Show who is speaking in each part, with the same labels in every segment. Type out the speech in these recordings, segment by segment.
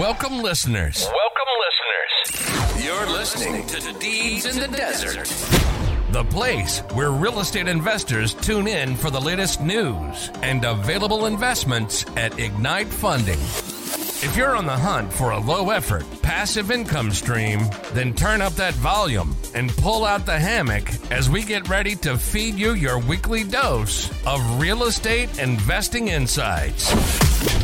Speaker 1: Welcome, listeners.
Speaker 2: Welcome, listeners. You're listening to Deeds in the Desert.
Speaker 1: The place where real estate investors tune in for the latest news and available investments at Ignite Funding. If you're on the hunt for a low effort, passive income stream, then turn up that volume and pull out the hammock as we get ready to feed you your weekly dose of real estate investing insights.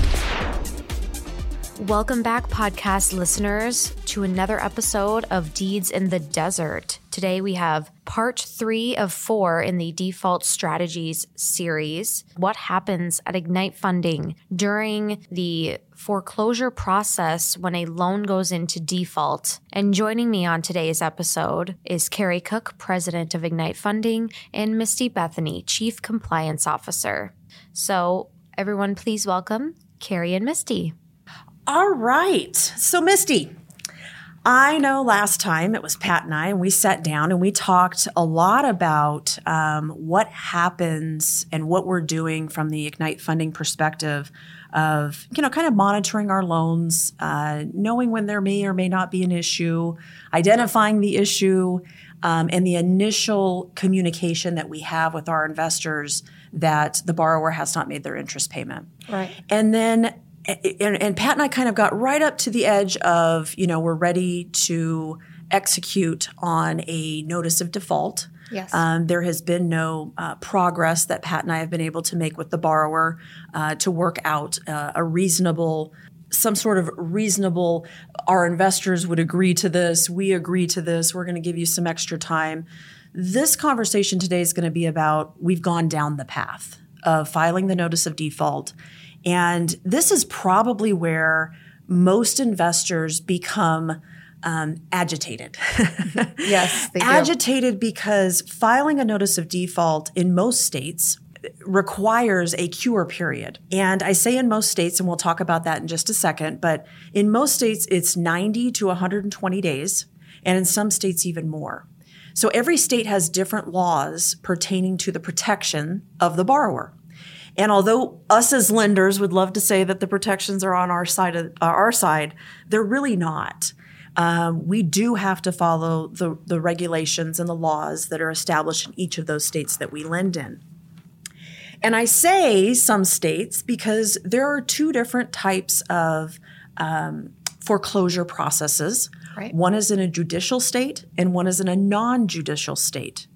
Speaker 3: Welcome back, podcast listeners, to another episode of Deeds in the Desert. Today we have part three of four in the Default Strategies series. What happens at Ignite Funding during the foreclosure process when a loan goes into default? And joining me on today's episode is Carrie Cook, President of Ignite Funding, and Misty Bethany, Chief Compliance Officer. So, everyone, please welcome Carrie and Misty.
Speaker 4: All right. So, Misty, I know last time it was Pat and I, and we sat down and we talked a lot about um, what happens and what we're doing from the Ignite funding perspective of, you know, kind of monitoring our loans, uh, knowing when there may or may not be an issue, identifying the issue, um, and the initial communication that we have with our investors that the borrower has not made their interest payment.
Speaker 3: Right.
Speaker 4: And then and, and, Pat and I kind of got right up to the edge of, you know, we're ready to execute on a notice of default.
Speaker 3: Yes.
Speaker 4: Um, there has been no uh, progress that Pat and I have been able to make with the borrower uh, to work out uh, a reasonable, some sort of reasonable, our investors would agree to this, we agree to this, we're going to give you some extra time. This conversation today is going to be about we've gone down the path of filing the notice of default and this is probably where most investors become um, agitated.
Speaker 3: yes,
Speaker 4: agitated because filing a notice of default in most states requires a cure period. And I say in most states, and we'll talk about that in just a second, but in most states, it's 90 to 120 days, and in some states, even more. So every state has different laws pertaining to the protection of the borrower. And although us as lenders would love to say that the protections are on our side, of, uh, our side, they're really not. Um, we do have to follow the, the regulations and the laws that are established in each of those states that we lend in. And I say some states because there are two different types of um, foreclosure processes.
Speaker 3: Right.
Speaker 4: One is in a judicial state and one is in a non judicial state.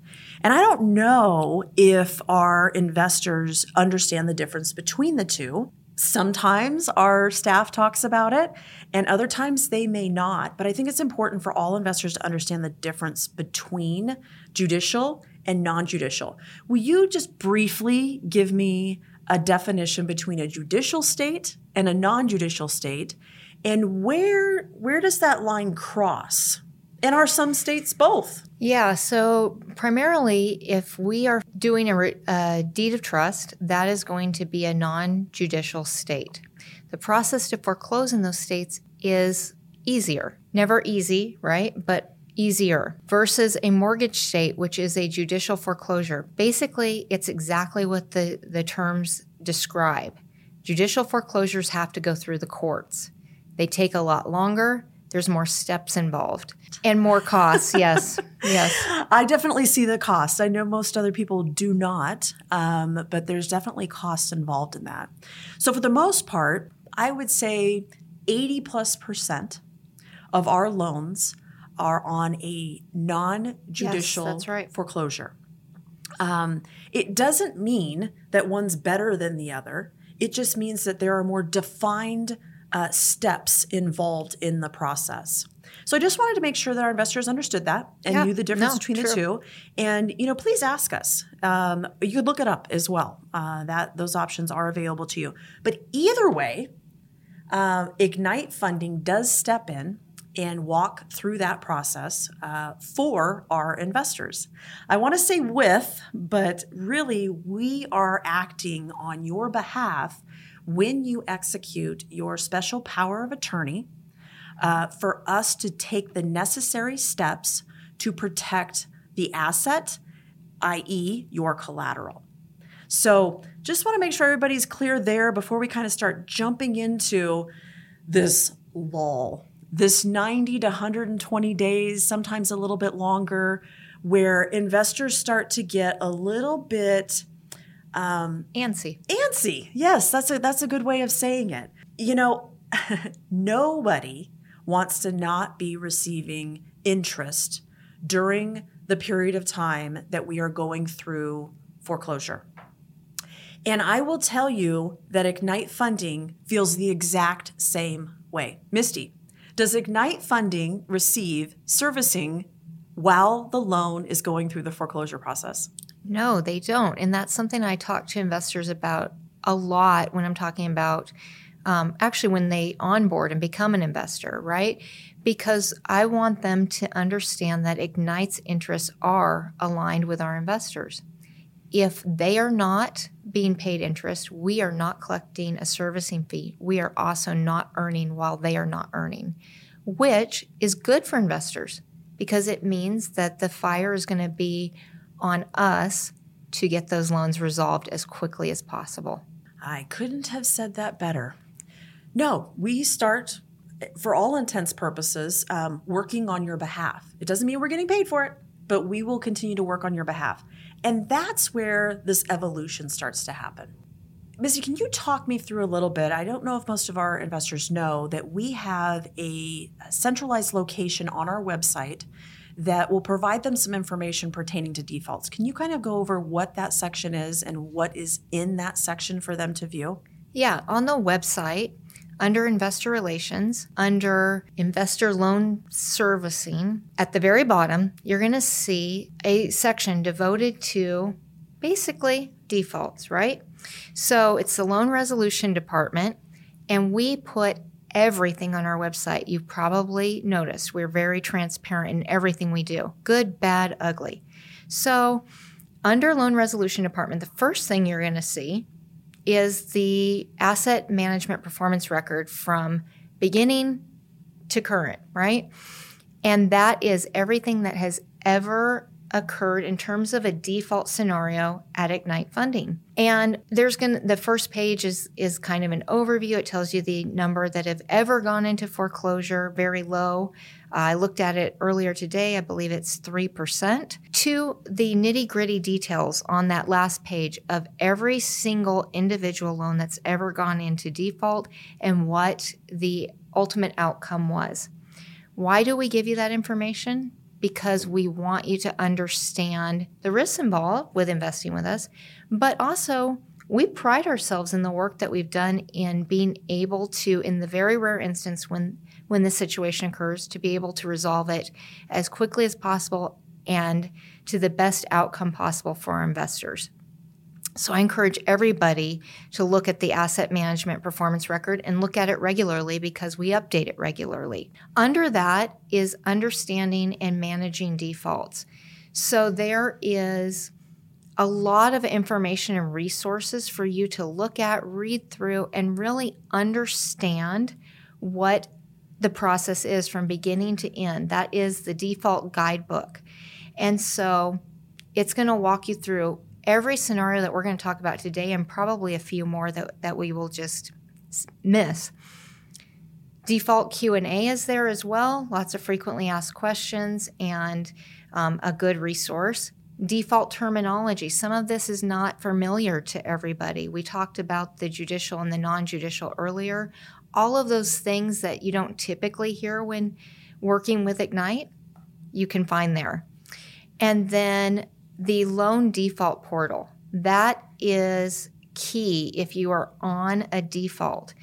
Speaker 4: And I don't know if our investors understand the difference between the two. Sometimes our staff talks about it, and other times they may not. But I think it's important for all investors to understand the difference between judicial and non judicial. Will you just briefly give me a definition between a judicial state and a non judicial state? And where, where does that line cross? And are some states both?
Speaker 5: Yeah, so primarily, if we are doing a, a deed of trust, that is going to be a non judicial state. The process to foreclose in those states is easier. Never easy, right? But easier versus a mortgage state, which is a judicial foreclosure. Basically, it's exactly what the, the terms describe. Judicial foreclosures have to go through the courts. They take a lot longer, there's more steps involved and more costs. yes, yes.
Speaker 4: I definitely see the cost. I know most other people do not, um, but there's definitely costs involved in that. So for the most part, I would say 80 plus percent of our loans are on a non-judicial
Speaker 5: yes, right.
Speaker 4: foreclosure. Um, it doesn't mean that one's better than the other. It just means that there are more defined uh, steps involved in the process. So I just wanted to make sure that our investors understood that and
Speaker 5: yeah,
Speaker 4: knew the difference
Speaker 5: no,
Speaker 4: between
Speaker 5: true.
Speaker 4: the two. And you know, please ask us. Um, you could look it up as well. Uh, that those options are available to you. But either way, uh, Ignite Funding does step in and walk through that process uh, for our investors. I want to say with, but really we are acting on your behalf when you execute your special power of attorney uh, for us to take the necessary steps to protect the asset, i.e., your collateral. So, just want to make sure everybody's clear there before we kind of start jumping into this lull, this 90 to 120 days, sometimes a little bit longer, where investors start to get a little bit
Speaker 5: um, antsy.
Speaker 4: Antsy, yes, that's a that's a good way of saying it. You know, nobody wants to not be receiving interest during the period of time that we are going through foreclosure. And I will tell you that Ignite funding feels the exact same way. Misty, does Ignite funding receive servicing while the loan is going through the foreclosure process?
Speaker 5: No, they don't. And that's something I talk to investors about a lot when I'm talking about um, actually when they onboard and become an investor, right? Because I want them to understand that Ignite's interests are aligned with our investors. If they are not being paid interest, we are not collecting a servicing fee. We are also not earning while they are not earning, which is good for investors because it means that the fire is going to be on us to get those loans resolved as quickly as possible.
Speaker 4: I couldn't have said that better. No, we start, for all intents purposes, um, working on your behalf. It doesn't mean we're getting paid for it, but we will continue to work on your behalf. And that's where this evolution starts to happen. Misty, can you talk me through a little bit? I don't know if most of our investors know that we have a centralized location on our website that will provide them some information pertaining to defaults. Can you kind of go over what that section is and what is in that section for them to view?
Speaker 5: Yeah, on the website, under investor relations, under investor loan servicing, at the very bottom, you're going to see a section devoted to basically defaults, right? So it's the loan resolution department, and we put everything on our website. You've probably noticed we're very transparent in everything we do good, bad, ugly. So, under loan resolution department, the first thing you're going to see is the asset management performance record from beginning to current, right? And that is everything that has ever occurred in terms of a default scenario at Ignite Funding. And there's going to the first page is is kind of an overview. It tells you the number that have ever gone into foreclosure, very low. Uh, I looked at it earlier today. I believe it's 3%. To the nitty gritty details on that last page of every single individual loan that's ever gone into default and what the ultimate outcome was. Why do we give you that information? Because we want you to understand the risks involved with investing with us, but also we pride ourselves in the work that we've done in being able to, in the very rare instance when when the situation occurs, to be able to resolve it as quickly as possible and to the best outcome possible for our investors. So I encourage everybody to look at the asset management performance record and look at it regularly because we update it regularly. Under that is understanding and managing defaults. So there is a lot of information and resources for you to look at, read through, and really understand what the process is from beginning to end. That is the default guidebook. And so it's going to walk you through every scenario that we're going to talk about today and probably a few more that, that we will just miss. Default q&a is there as well. Lots of frequently asked questions and um, a good resource. Default terminology. Some of this is not familiar to everybody. We talked about the judicial and the non-judicial earlier. All of those things that you don't typically hear when working with ignite you can find there. And then the loan default portal. That is key if you are on a default.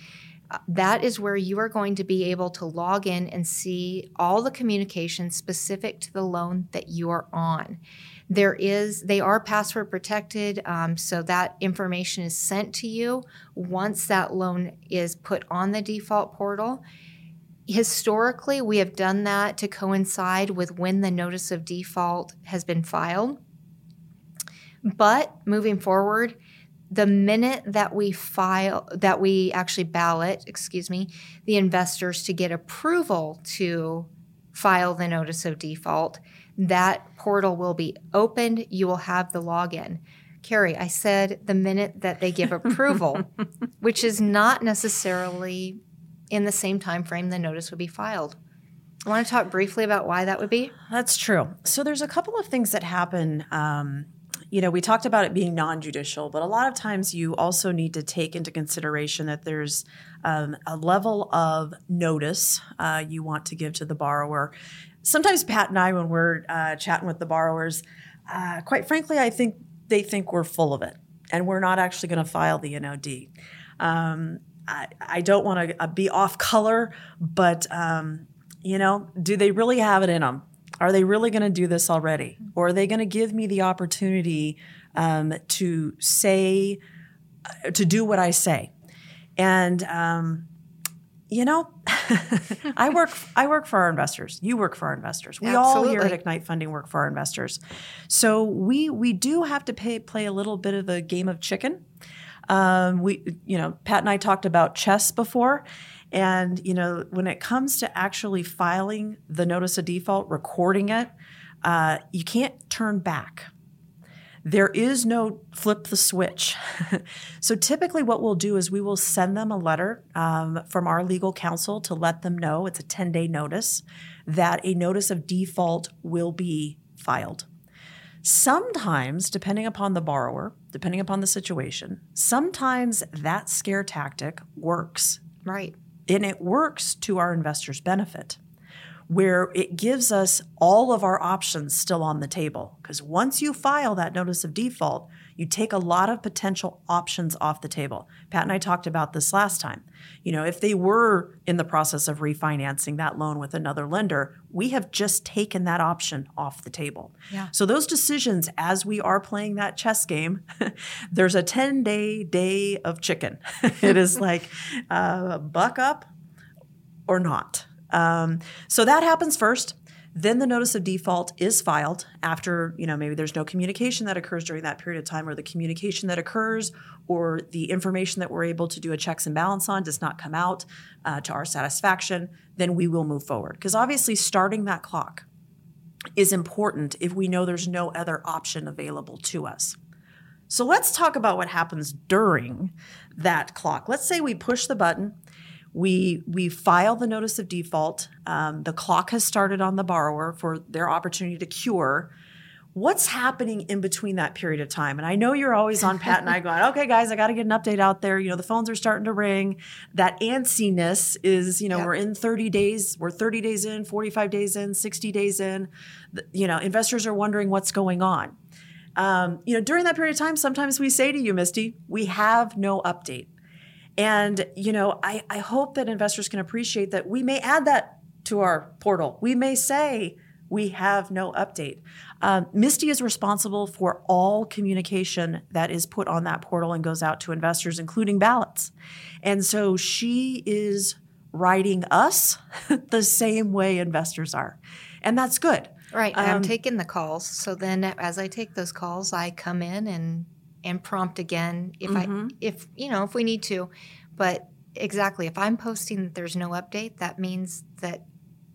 Speaker 5: That is where you are going to be able to log in and see all the communications specific to the loan that you are on. There is, they are password protected, um, so that information is sent to you once that loan is put on the default portal. Historically, we have done that to coincide with when the notice of default has been filed. But moving forward, the minute that we file, that we actually ballot, excuse me, the investors to get approval to file the notice of default, that portal will be opened. You will have the login. Carrie, I said the minute that they give approval, which is not necessarily in the same time frame the notice would be filed. I want to talk briefly about why that would be.
Speaker 4: That's true. So there's a couple of things that happen. Um, you know, we talked about it being non-judicial, but a lot of times you also need to take into consideration that there's um, a level of notice uh, you want to give to the borrower. Sometimes Pat and I, when we're uh, chatting with the borrowers, uh, quite frankly, I think they think we're full of it, and we're not actually going to file the NOD. Um, I, I, don't want to uh, be off color, but um, you know, do they really have it in them? Are they really going to do this already? Or are they going to give me the opportunity um, to say, uh, to do what I say? And, um, you know, I work. I work for our investors. You work for our investors. We Absolutely. all here at Ignite Funding work for our investors. So we we do have to pay, play a little bit of a game of chicken. Um, we, you know, Pat and I talked about chess before, and, you know, when it comes to actually filing the notice of default, recording it, uh, you can't turn back. There is no flip the switch. so typically, what we'll do is we will send them a letter um, from our legal counsel to let them know it's a 10 day notice that a notice of default will be filed. Sometimes, depending upon the borrower, depending upon the situation, sometimes that scare tactic works.
Speaker 5: Right.
Speaker 4: And it works to our investors' benefit, where it gives us all of our options still on the table. Because once you file that notice of default, you take a lot of potential options off the table. Pat and I talked about this last time. You know, if they were in the process of refinancing that loan with another lender, we have just taken that option off the table. Yeah. So those decisions as we are playing that chess game, there's a 10-day day of chicken. it is like uh, buck up or not. Um, so that happens first. Then the notice of default is filed after, you know, maybe there's no communication that occurs during that period of time, or the communication that occurs, or the information that we're able to do a checks and balance on does not come out uh, to our satisfaction, then we will move forward. Because obviously, starting that clock is important if we know there's no other option available to us. So let's talk about what happens during that clock. Let's say we push the button we we file the notice of default. Um, the clock has started on the borrower for their opportunity to cure. What's happening in between that period of time? And I know you're always on Pat and I going, okay, guys, I got to get an update out there. You know, the phones are starting to ring. That antsiness is, you know, yep. we're in 30 days, we're 30 days in, 45 days in, 60 days in. You know, investors are wondering what's going on. Um, you know, during that period of time, sometimes we say to you, Misty, we have no update. And, you know, I, I hope that investors can appreciate that we may add that to our portal. We may say, we have no update. Um, Misty is responsible for all communication that is put on that portal and goes out to investors, including ballots. And so she is writing us the same way investors are. And that's good.
Speaker 5: Right. Um, I'm taking the calls. So then as I take those calls, I come in and and prompt again if mm-hmm. I if you know if we need to. But exactly, if I'm posting that there's no update, that means that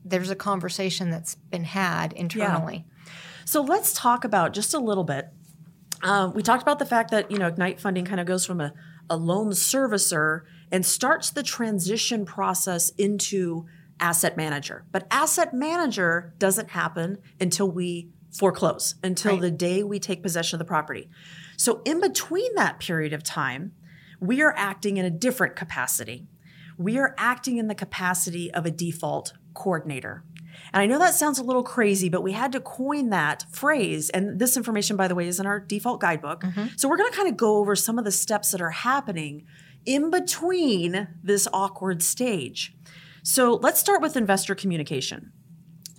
Speaker 5: there's a conversation that's been had internally.
Speaker 4: Yeah. So let's talk about just a little bit. Um, we talked about the fact that you know Ignite funding kind of goes from a, a loan servicer and starts the transition process into asset manager. But asset manager doesn't happen until we foreclose, until right. the day we take possession of the property. So, in between that period of time, we are acting in a different capacity. We are acting in the capacity of a default coordinator. And I know that sounds a little crazy, but we had to coin that phrase. And this information, by the way, is in our default guidebook. Mm-hmm. So we're going to kind of go over some of the steps that are happening in between this awkward stage. So let's start with investor communication.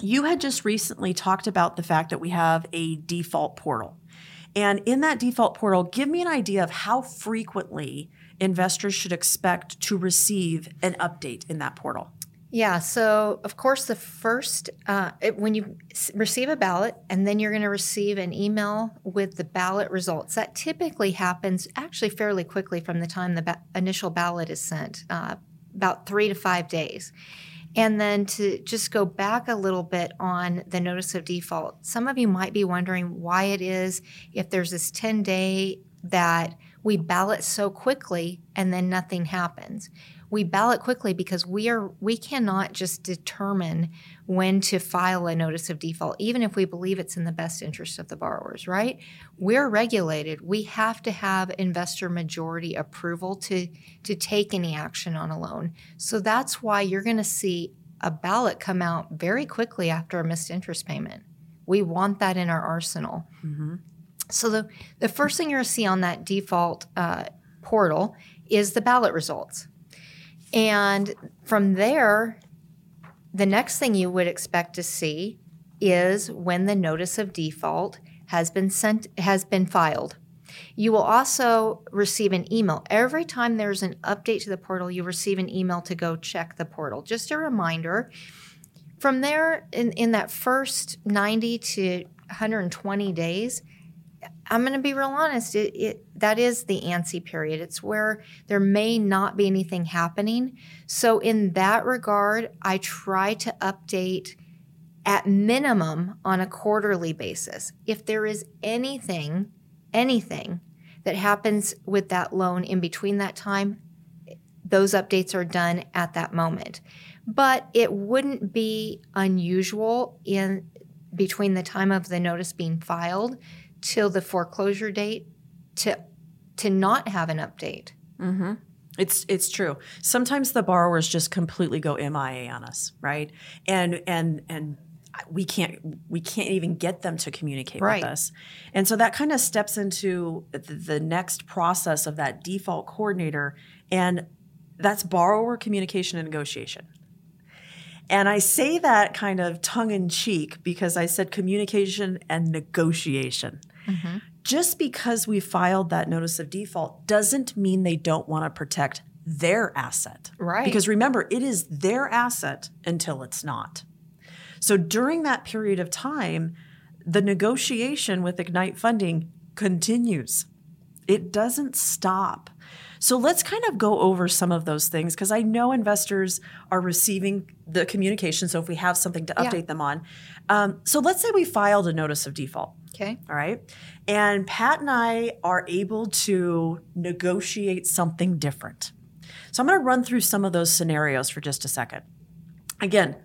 Speaker 4: You had just recently talked about the fact that we have a default portal. And in that default portal, give me an idea of how frequently investors should expect to receive an update in that portal.
Speaker 5: Yeah, so of course, the first, uh, it, when you receive a ballot, and then you're going to receive an email with the ballot results. That typically happens actually fairly quickly from the time the ba- initial ballot is sent, uh, about three to five days. And then to just go back a little bit on the notice of default, some of you might be wondering why it is if there's this 10 day that we ballot so quickly and then nothing happens. we ballot quickly because we are we cannot just determine when to file a notice of default even if we believe it's in the best interest of the borrowers right? We're regulated. We have to have investor majority approval to to take any action on a loan. So that's why you're going to see a ballot come out very quickly after a missed interest payment. We want that in our arsenal mm-hmm. So the, the first thing you're going to see on that default uh, portal is the ballot results and from there, the next thing you would expect to see is when the notice of default has been sent has been filed. You will also receive an email. Every time there's an update to the portal, you receive an email to go check the portal. Just a reminder. From there, in, in that first 90 to 120 days, I'm going to be real honest. It, it that is the antsy period. It's where there may not be anything happening. So in that regard, I try to update at minimum on a quarterly basis. If there is anything, anything that happens with that loan in between that time, those updates are done at that moment. But it wouldn't be unusual in between the time of the notice being filed till the foreclosure date to to not have an update. Mm-hmm.
Speaker 4: It's it's true. Sometimes the borrowers just completely go MIA on us, right? And and and we can't we can't even get them to communicate
Speaker 5: Right.
Speaker 4: with us. And so that kind of steps into the next process of that default coordinator and that's borrower communication and negotiation. And I say that kind of tongue in cheek because I said communication and negotiation. Mm-hmm. Just because we filed that notice of default doesn't mean they don't want to protect their asset.
Speaker 5: Right.
Speaker 4: Because remember, it is their asset until it's not. So during that period of time, the negotiation with Ignite Funding continues. It doesn't stop. So let's kind of go over some of those things because I know investors are receiving the communication. So if we have something to
Speaker 5: Yeah.
Speaker 4: update them on. Um, so let's say we filed a notice of default.
Speaker 5: Okay.
Speaker 4: All right. And Pat and I are able to negotiate something different. So I'm going to run through some of those scenarios for just a second. Again,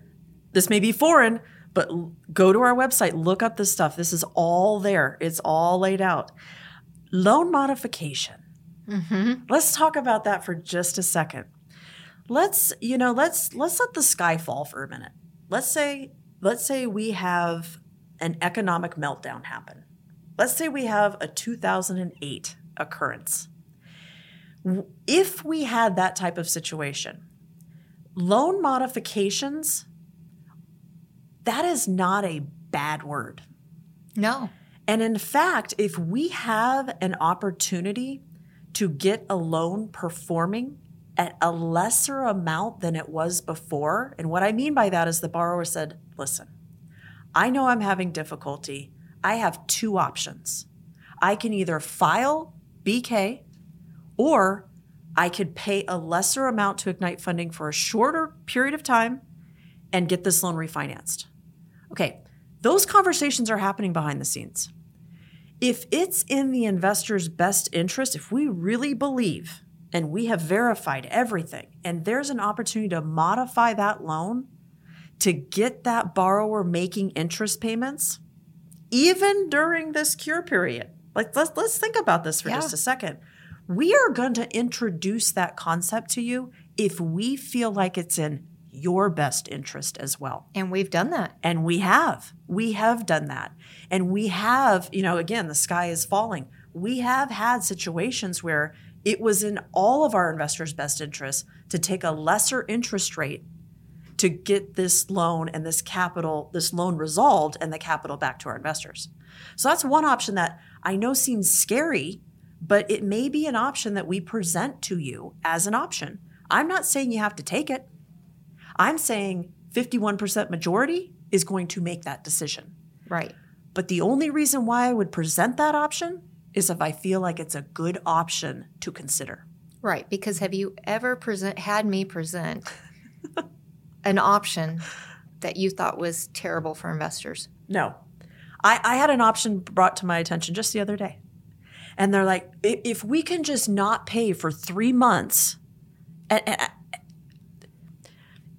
Speaker 4: this may be foreign, but go to our website, look up this stuff. This is all there, it's all laid out. Loan modification. Mm-hmm. Let's talk about that for just a second. Let's, you know, let's let's let the sky fall for a minute. Let's say let's say we have an economic meltdown happen. Let's say we have a 2008 occurrence. If we had that type of situation, loan modifications that is not a bad word.
Speaker 5: No.
Speaker 4: And in fact, if we have an opportunity to get a loan performing at a lesser amount than it was before, and what I mean by that is the borrower said, listen, I know I'm having difficulty. I have two options. I can either file BK or I could pay a lesser amount to Ignite funding for a shorter period of time and get this loan refinanced. Okay, those conversations are happening behind the scenes. If it's in the investor's best interest, if we really believe and we have verified everything, and there's an opportunity to modify that loan to get that borrower making interest payments, even during this cure period. Like let's let's think about this for
Speaker 5: Yeah.
Speaker 4: just a second. We are going to introduce that concept to you if we feel like it's in your best interest as well.
Speaker 5: And we've done that.
Speaker 4: And we have. We have done that. And we have, you know, again, the sky is falling. We have had situations where it was in all of our investors' best interest to take a lesser interest rate to get this loan and this capital, this loan resolved and the capital back to our investors. So that's one option that I know seems scary, but it may be an option that we present to you as an option. I'm not saying you have to take it. I'm saying 51% majority is going to make that decision.
Speaker 5: Right.
Speaker 4: But the only reason why I would present that option is if I feel like it's a good option to consider.
Speaker 5: Right. Because have you ever present had me present an option that you thought was terrible for investors?
Speaker 4: No. I, I had an option brought to my attention just the other day. And they're like, if we can just not pay for three months, and, and,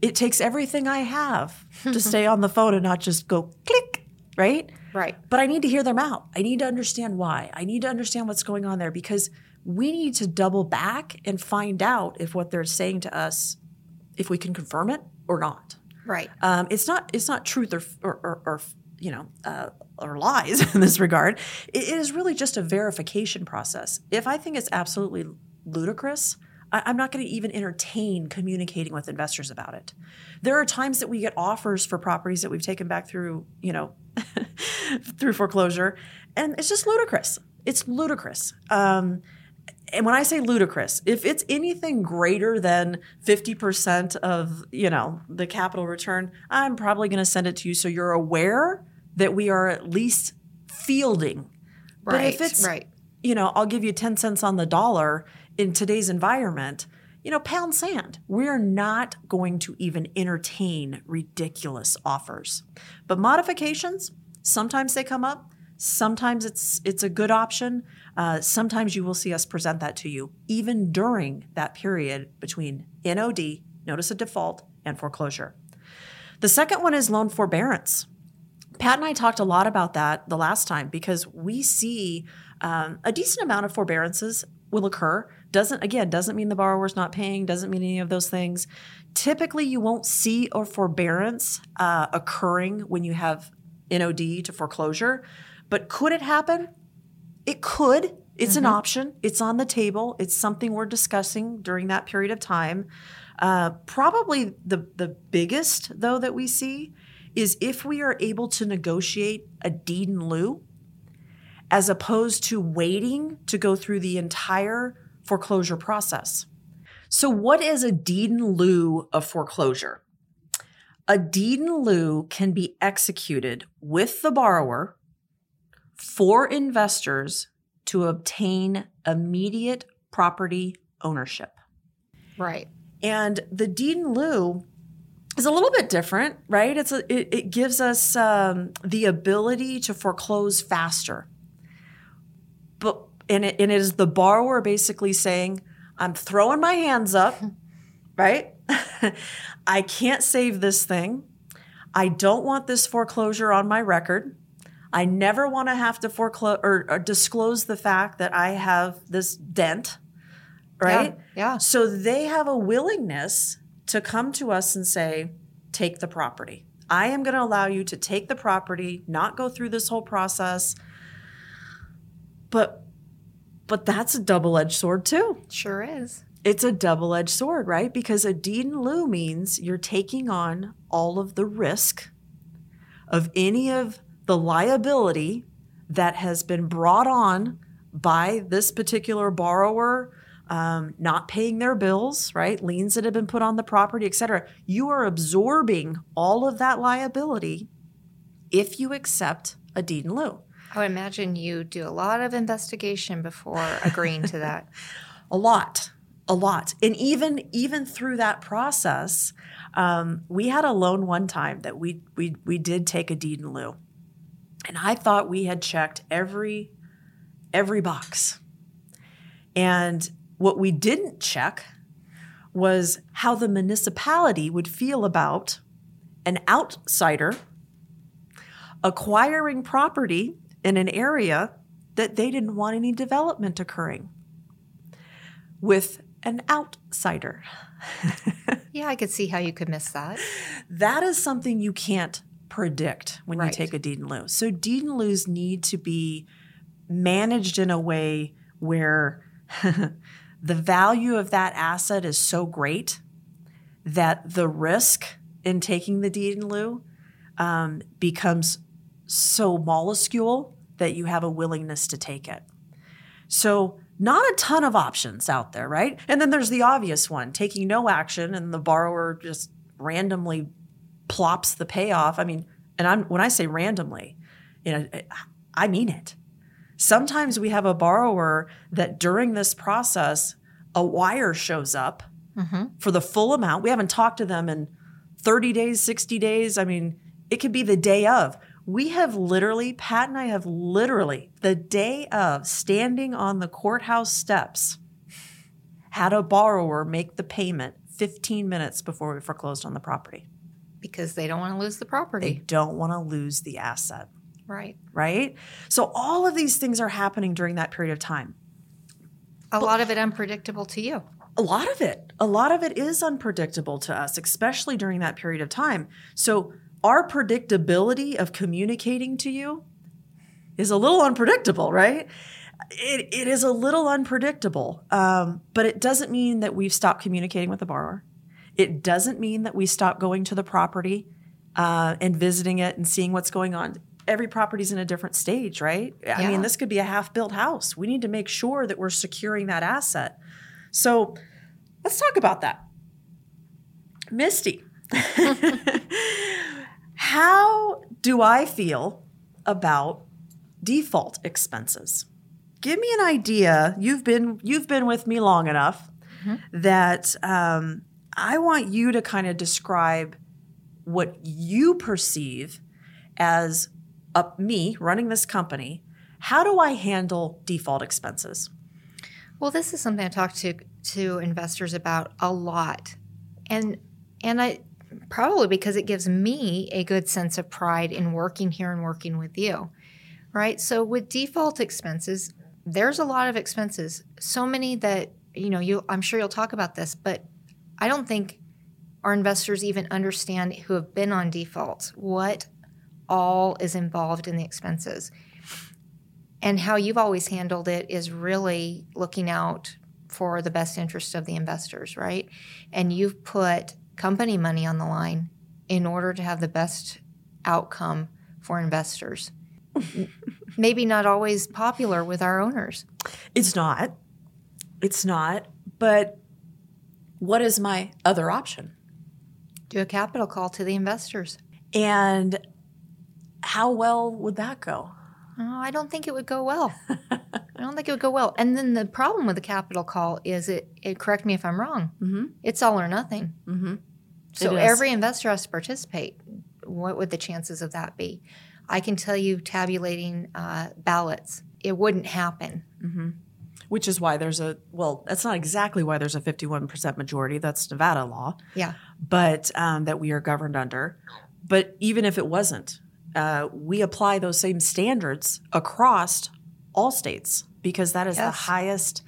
Speaker 4: it takes everything I have to stay on the phone and not just go click, right?
Speaker 5: Right.
Speaker 4: But I need to hear them out. I need to understand why. I need to understand what's going on there because we need to double back and find out if what they're saying to us, if we can confirm it or not.
Speaker 5: Right.
Speaker 4: Um, it's not it's not truth or or, or, or you know uh, or lies in this regard. It, is really just a verification process. If I think it's absolutely ludicrous, I'm not going to even entertain communicating with investors about it. There are times that we get offers for properties that we've taken back through you know through foreclosure, and it's just ludicrous. It's ludicrous. Um, and when I say ludicrous, if it's anything greater than 50% of, you know, the capital return, I'm probably going to send it to you so you're aware that we are at least fielding. Right. But if it's,
Speaker 5: right.
Speaker 4: you know, I'll give you 10 cents on the dollar in today's environment, you know, pound sand. We're not going to even entertain ridiculous offers. But modifications, sometimes they come up. Sometimes it's it's a good option. Uh, sometimes you will see us present that to you, even during that period between NOD, notice of default, and foreclosure. The second one is loan forbearance. Pat and I talked a lot about that the last time because we see um, a decent amount of forbearances will occur. Doesn't again doesn't mean the borrower's not paying. Doesn't mean any of those things. Typically, you won't see a forbearance uh, occurring when you have NOD to foreclosure, but could it happen? It could. It's an option. It's on the table. It's something we're discussing during that period of time. Uh, probably the the biggest though that we see is if we are able to negotiate a deed in lieu, as opposed to waiting to go through the entire foreclosure process. So, what is a deed in lieu of foreclosure? A deed in lieu can be executed with the borrower for investors to obtain immediate property ownership.
Speaker 5: Right.
Speaker 4: And the deed in lieu is a little bit different, right? It's a, it, it gives us um, the ability to foreclose faster. And it, and it is the borrower basically saying, "I'm throwing my hands up, right? I can't save this thing. I don't want this foreclosure on my record. I never want to have to foreclose or, or disclose the fact that I have this dent." Right?
Speaker 5: Yeah.
Speaker 4: So they have a willingness to come to us and say, take the property. I am going to allow you to take the property, not go through this whole process. But but that's a double-edged sword too.
Speaker 5: Sure is.
Speaker 4: It's a double-edged sword, right? Because a deed in lieu means you're taking on all of the risk of any of the liability that has been brought on by this particular borrower um, not paying their bills, right? Liens that have been put on the property, et cetera. You are absorbing all of that liability if you accept a deed in lieu.
Speaker 5: I would imagine you do a lot of investigation before agreeing to that.
Speaker 4: a lot a lot. And even even through that process um, we had a loan one time that we we we did take a deed in lieu. And i thought we had checked every every box. And what we didn't check was how the municipality would feel about an outsider acquiring property in an area that they didn't want any development occurring with an outsider.
Speaker 5: Yeah, I could see how you could miss that.
Speaker 4: That is something you can't predict when you take a deed in lieu. So deed in lieus need to be managed in a way where the value of that asset is so great that the risk in taking the deed in lieu um, becomes so minuscule that you have a willingness to take it. So, not a ton of options out there, right? And then there's the obvious one taking no action and the borrower just randomly plops the payoff. I mean, and I'm, when I say randomly, you know, I mean it. Sometimes we have a borrower that during this process, a wire shows up mm-hmm. for the full amount. We haven't talked to them in 30 days, 60 days. I mean, it could be the day of. We have literally, Pat and I have literally, the day of standing on the courthouse steps, had a borrower make the payment 15 minutes before we foreclosed on the property.
Speaker 5: because they don't want to lose the property.
Speaker 4: They don't want to lose the asset,
Speaker 5: right.
Speaker 4: right? So all of these things are happening during that period of time.
Speaker 5: A lot of it unpredictable to you.
Speaker 4: A lot of it, a lot of it is unpredictable to us, especially during that period of time. So our predictability of communicating to you is a little unpredictable, right? It, it is a little unpredictable, um, but it doesn't mean that we've stopped communicating with the borrower. It doesn't mean that we stop going to the property uh, and visiting it and seeing what's going on. Every property's in a different stage, right? I
Speaker 5: Yeah.
Speaker 4: mean, this could be a half built house. We need to make sure that we're securing that asset. So let's talk about that. Misty, how do I feel about default expenses? Give me an idea. You've been you've been with me long enough that um, I want you to kind of describe what you perceive as a, me running this company. How do I handle default expenses?
Speaker 5: Well, this is something I talk to to investors about a lot, and and I probably because it gives me a good sense of pride in working here and working with you, right? So with default expenses, there's a lot of expenses, so many that you know you. I'm sure you'll talk about this, but I don't think our investors even understand who have been on default what all is involved in the expenses. And how you've always handled it is really looking out for the best interest of the investors, right? And you've put company money on the line in order to have the best outcome for investors. Maybe not always popular with our owners.
Speaker 4: It's not. It's not. But what is my other option?
Speaker 5: Do a capital call to the investors.
Speaker 4: And how well would that go?
Speaker 5: Oh, I don't think it would go well. I don't think it would go well. And then the problem with the capital call is it, it correct me if I'm wrong, mm-hmm. it's all or nothing. Mm-hmm. So every investor has to participate. What would the chances of that be? I can tell you, tabulating uh, ballots, it wouldn't happen.
Speaker 4: Which is why there's a, well, that's not exactly why there's a 51% majority. That's Nevada law,
Speaker 5: Yeah.
Speaker 4: but um, that we are governed under. But even if it wasn't, uh, we apply those same standards across all states because that is the highest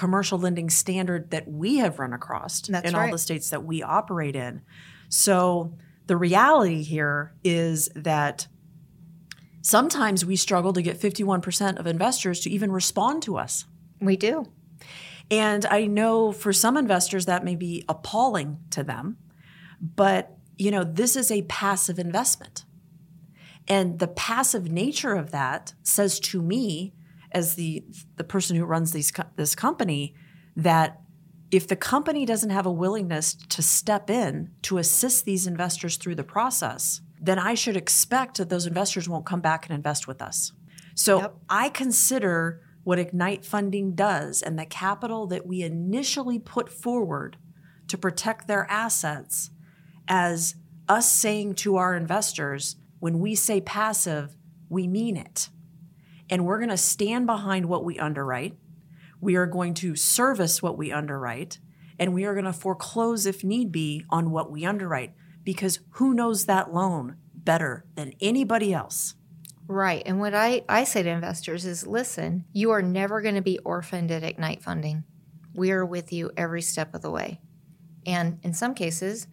Speaker 4: commercial lending standard that we have run across
Speaker 5: That's
Speaker 4: in all the states that we operate in. So the reality here is that sometimes we struggle to get 51% of investors to even respond to us.
Speaker 5: We do.
Speaker 4: And I know for some investors that may be appalling to them, but you know, this is a passive investment. And the passive nature of that says to me as the the person who runs these this company that if the company doesn't have a willingness to step in to assist these investors through the process, then I should expect that those investors won't come back and invest with us. So
Speaker 5: Yep.
Speaker 4: I consider what Ignite funding does and the capital that we initially put forward to protect their assets as us saying to our investors, when we say passive, we mean it. And we're going to stand behind what we underwrite. We are going to service what we underwrite. And we are going to foreclose, if need be, on what we underwrite. Because who knows that loan better than anybody else?
Speaker 5: Right. And what I, I say to investors is listen, you are never going to be orphaned at Ignite Funding. We are with you every step of the way. And in some cases,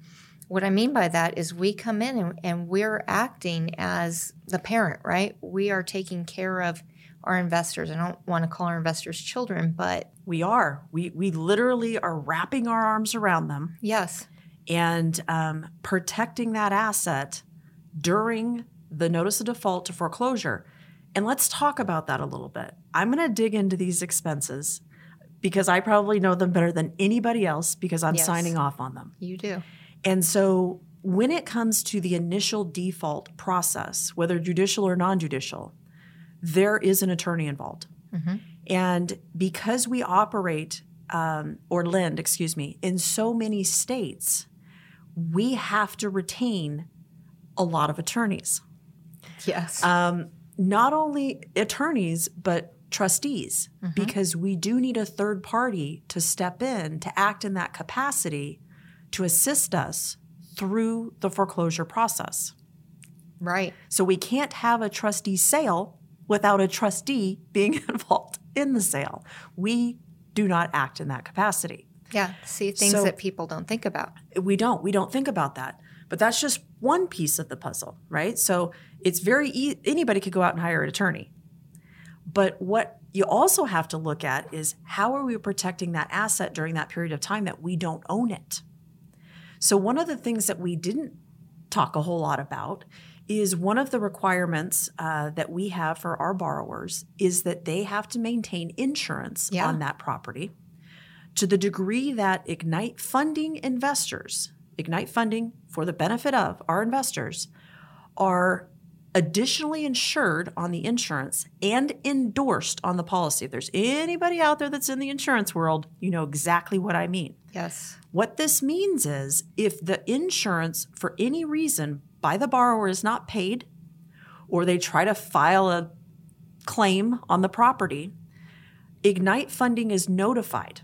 Speaker 5: what I mean by that is we come in and, and we're acting as the parent, right? We are taking care of our investors. I don't want to call our investors children, but
Speaker 4: We are. We, we literally are wrapping our arms around them
Speaker 5: yes,
Speaker 4: and um, protecting that asset during the notice of default to foreclosure. And let's talk about that a little bit. I'm going to dig into these expenses because I probably know them better than anybody else because I'm
Speaker 5: Yes.
Speaker 4: signing off on them.
Speaker 5: you do.
Speaker 4: And so when it comes to the initial default process, whether judicial or non judicial, there is an attorney involved. And because we operate um, or lend, excuse me, in so many states, we have to retain a lot of attorneys.
Speaker 5: Yes.
Speaker 4: Um, not only attorneys, but trustees, because we do need a third party to step in to act in that capacity to assist us through the foreclosure process.
Speaker 5: Right.
Speaker 4: So we can't have a trustee sale without a trustee being involved in the sale. We do not act in that capacity.
Speaker 5: Yeah. See things
Speaker 4: So-
Speaker 5: that people don't think about.
Speaker 4: We don't. We don't think about that. But that's just one piece of the puzzle, right? So it's very e- anybody could go out and hire an attorney. But what you also have to look at is how are we protecting that asset during that period of time that we don't own it? So one of the things that we didn't talk a whole lot about is one of the requirements uh, that we have for our borrowers is that they have to maintain insurance
Speaker 5: Yeah.
Speaker 4: on that property to the degree that Ignite funding investors, Ignite funding for the benefit of our investors, are additionally insured on the insurance and endorsed on the policy. If there's anybody out there that's in the insurance world, you know exactly what I mean.
Speaker 5: Yes.
Speaker 4: What this means is if the insurance, for any reason, by the borrower is not paid, or they try to file a claim on the property, Ignite funding is notified.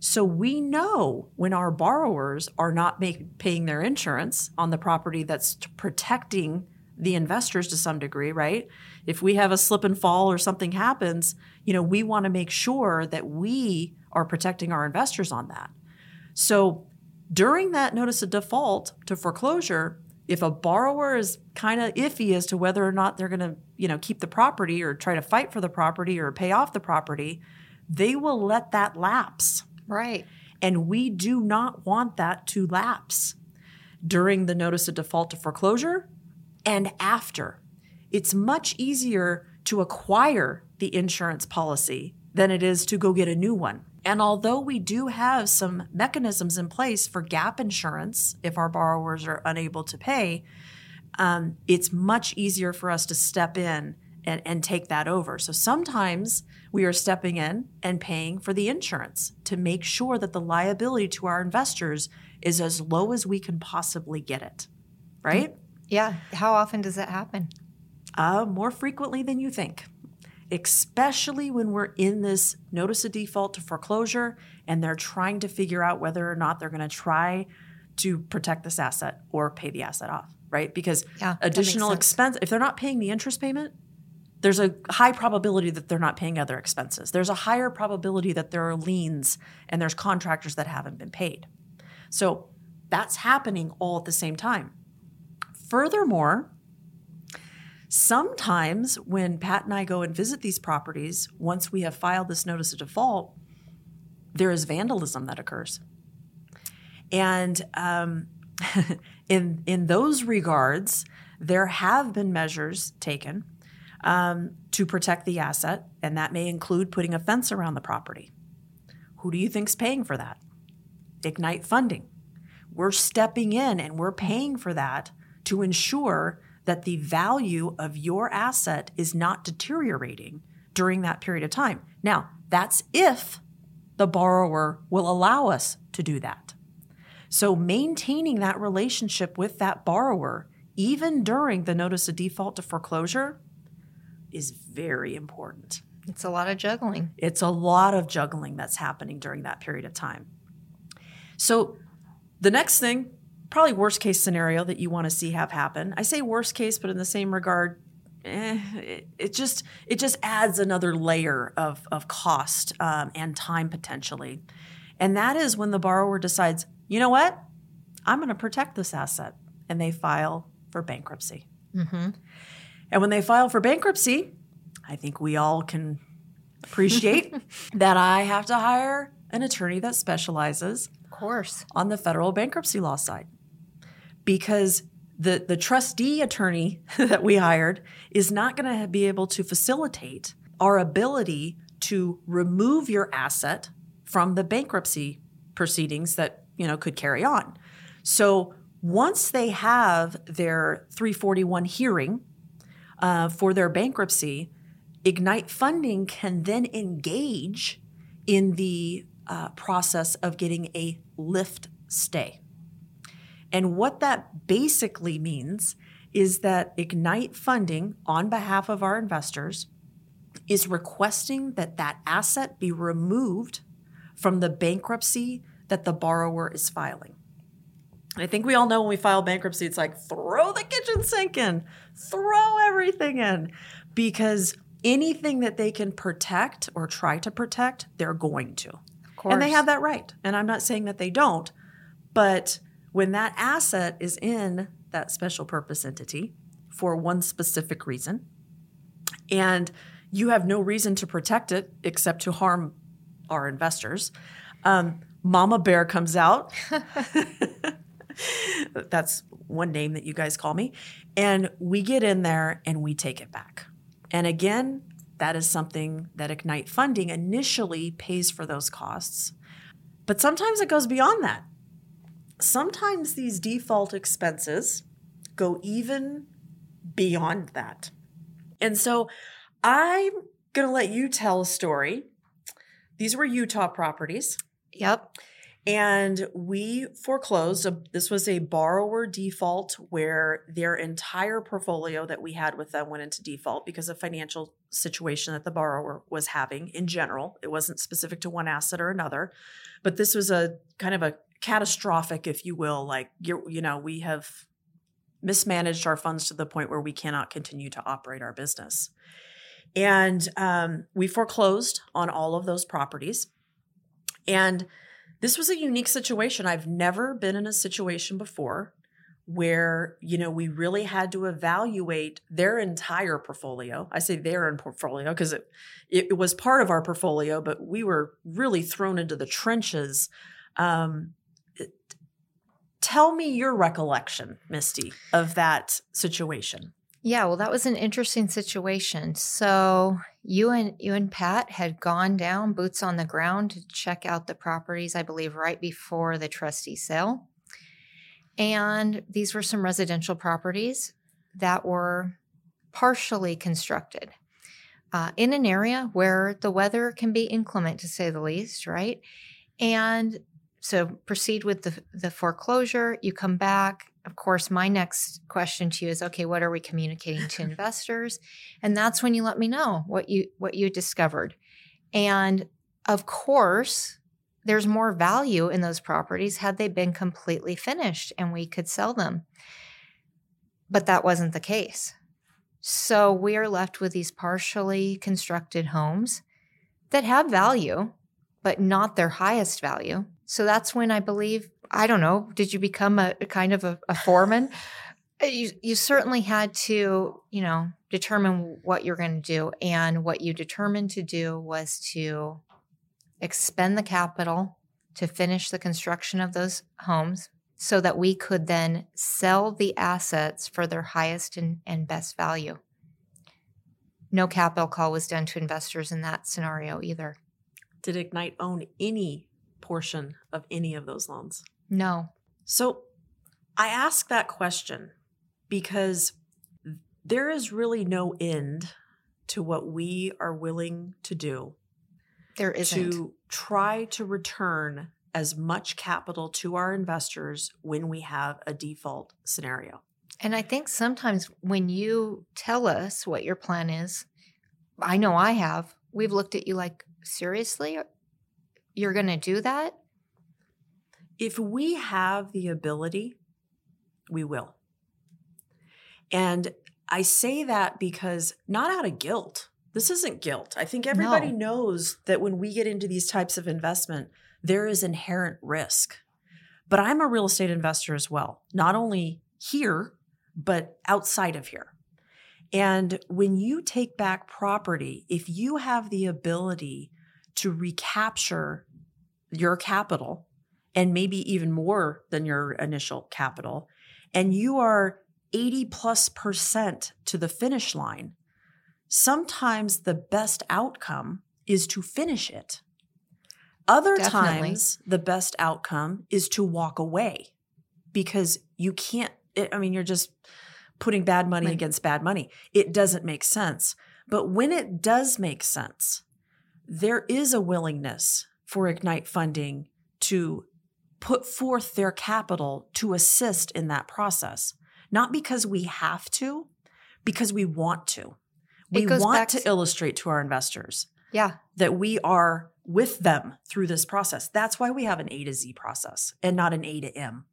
Speaker 4: So we know when our borrowers are not make, paying their insurance on the property that's protecting the investors to some degree, right? If we have a slip and fall or something happens, you know, we want to make sure that we are protecting our investors on that. So during that notice of default to foreclosure, if a borrower is kind of iffy as to whether or not they're going to, you know, keep the property or try to fight for the property or pay off the property, they will let that lapse.
Speaker 5: Right.
Speaker 4: And we do not want that to lapse during the notice of default to foreclosure and after. It's much easier to acquire the insurance policy than it is to go get a new one. And although we do have some mechanisms in place for gap insurance if our borrowers are unable to pay, um, it's much easier for us to step in and, and take that over. So sometimes we are stepping in and paying for the insurance to make sure that the liability to our investors is as low as we can possibly get it, right?
Speaker 5: Yeah. How often does that happen?
Speaker 4: Uh, more frequently than you think, especially when we're in this notice of default to foreclosure and they're trying to figure out whether or not they're going to try to protect this asset or pay the asset off, right? Because
Speaker 5: Yeah,
Speaker 4: additional expense, if they're not paying the interest payment, there's a high probability that they're not paying other expenses. There's a higher probability that there are liens and there's contractors that haven't been paid. So that's happening all at the same time. Furthermore, sometimes when Pat and I go and visit these properties, once we have filed this notice of default, there is vandalism that occurs. And um, in in those regards, there have been measures taken um, to protect the asset, and that may include putting a fence around the property. Who do you think's paying for that? Ignite funding. We're stepping in and we're paying for that to ensure that the value of your asset is not deteriorating during that period of time. Now, that's if the borrower will allow us to do that. So, maintaining that relationship with that borrower, even during the notice of default to foreclosure, is very important.
Speaker 5: It's a lot of juggling.
Speaker 4: It's a lot of juggling that's happening during that period of time. So, the next thing, probably worst case scenario that you want to see have happen. I say worst case, but in the same regard, eh, it, it just it just adds another layer of of cost um, and time potentially, and that is when the borrower decides, you know what, I'm going to protect this asset, and they file for bankruptcy. And when they file for bankruptcy, I think we all can appreciate that I have to hire an attorney that specializes
Speaker 5: Of course.
Speaker 4: on the federal bankruptcy law side. Because the, the trustee attorney that we hired is not going to be able to facilitate our ability to remove your asset from the bankruptcy proceedings that you know could carry on. So once they have their 341 hearing uh, for their bankruptcy, Ignite Funding can then engage in the uh, process of getting a lift stay. And what that basically means is that Ignite Funding, on behalf of our investors, is requesting that that asset be removed from the bankruptcy that the borrower is filing. I think we all know when we file bankruptcy, it's like throw the kitchen sink in, throw everything in, because anything that they can protect or try to protect, they're going to. Of course. And they have that right. And I'm not saying that they don't, but when that asset is in that special purpose entity for one specific reason, and you have no reason to protect it except to harm our investors, um, Mama Bear comes out. That's one name that you guys call me. And we get in there and we take it back. And again, that is something that Ignite funding initially pays for those costs. But sometimes it goes beyond that. Sometimes these default expenses go even beyond that. And so I'm going to let you tell a story. These were Utah properties.
Speaker 5: Yep.
Speaker 4: And we foreclosed. This was a borrower default where their entire portfolio that we had with them went into default because of financial situation that the borrower was having in general. It wasn't specific to one asset or another, but this was a kind of a catastrophic, if you will, like you you know, we have mismanaged our funds to the point where we cannot continue to operate our business. And um, we foreclosed on all of those properties. And this was a unique situation. I've never been in a situation before where you know we really had to evaluate their entire portfolio i say their in portfolio because it, it was part of our portfolio but we were really thrown into the trenches um, tell me your recollection misty of that situation
Speaker 5: yeah, well, that was an interesting situation. So you and you and Pat had gone down, boots on the ground, to check out the properties. I believe right before the trustee sale, and these were some residential properties that were partially constructed uh, in an area where the weather can be inclement, to say the least, right? And so proceed with the the foreclosure. You come back of course, my next question to you is okay, what are we communicating to investors? And that's when you let me know what you what you discovered. And of course, there's more value in those properties had they been completely finished and we could sell them. But that wasn't the case. So we are left with these partially constructed homes that have value, but not their highest value. So that's when I believe I don't know, did you become a, a kind of a, a foreman? Uh, you, you certainly had to, you know, determine what you're going to do. And what you determined to do was to expend the capital to finish the construction of those homes so that we could then sell the assets for their highest and, and best value. No capital call was done to investors in that scenario either.
Speaker 4: Did Ignite own any portion of any of those loans?
Speaker 5: No.
Speaker 4: So I ask that question because there is really no end to what we are willing to do.
Speaker 5: There isn't.
Speaker 4: To try to return as much capital to our investors when we have a default scenario.
Speaker 5: And I think sometimes when you tell us what your plan is, I know I have, we've looked at you like, seriously? You're going to do that?
Speaker 4: if we have the ability, we will. And I say that because not out of guilt. This isn't guilt. I think everybody no. knows that when we get into these types of investment, there is inherent risk. But I'm a real estate investor as well, not only here, but outside of here. And when you take back property, if you have the ability to recapture your capital and maybe even more than your initial capital, and you are 80 plus percent to the finish line, sometimes the best outcome is to finish it. Other Definitely. times, the best outcome is to walk away because you can't, eh, I mean, you're just putting bad money right. against bad money. It doesn't make sense. But when it does make sense, there is a willingness for Ignite funding to put forth their capital to assist in that process, not because we have to, because we want to. We want to, to illustrate to our investors
Speaker 5: yeah.
Speaker 4: that we are with them through this process. That's why we have an A to Z process and not an A to M.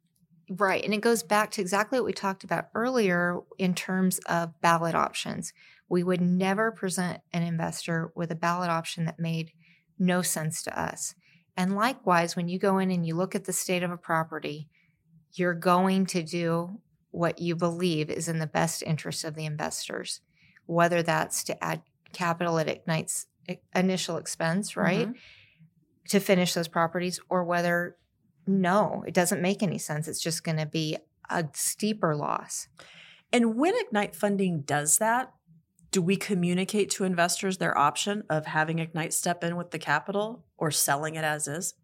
Speaker 5: Right. And it goes back to exactly what we talked about earlier in terms of ballot options. We would never present an investor with a ballot option that made no sense to us. And likewise, when you go in and you look at the state of a property, you're going to do what you believe is in the best interest of the investors, whether that's to add capital at Ignite's initial expense, right? Mm-hmm. To finish those properties, or whether no, it doesn't make any sense. It's just going to be a steeper loss.
Speaker 4: And when Ignite Funding does that, do we communicate to investors their option of having Ignite step in with the capital or selling it as is?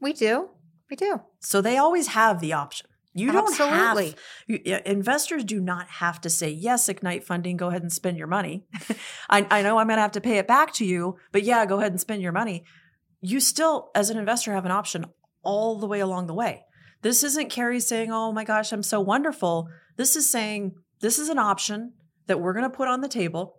Speaker 5: We do. We do.
Speaker 4: So they always have the option. You don't Absolutely. have you, investors do not have to say yes, Ignite funding. Go ahead and spend your money. I, I know I'm going to have to pay it back to you, but yeah, go ahead and spend your money. You still, as an investor, have an option all the way along the way. This isn't Carrie saying, "Oh my gosh, I'm so wonderful." This is saying this is an option that we're going to put on the table.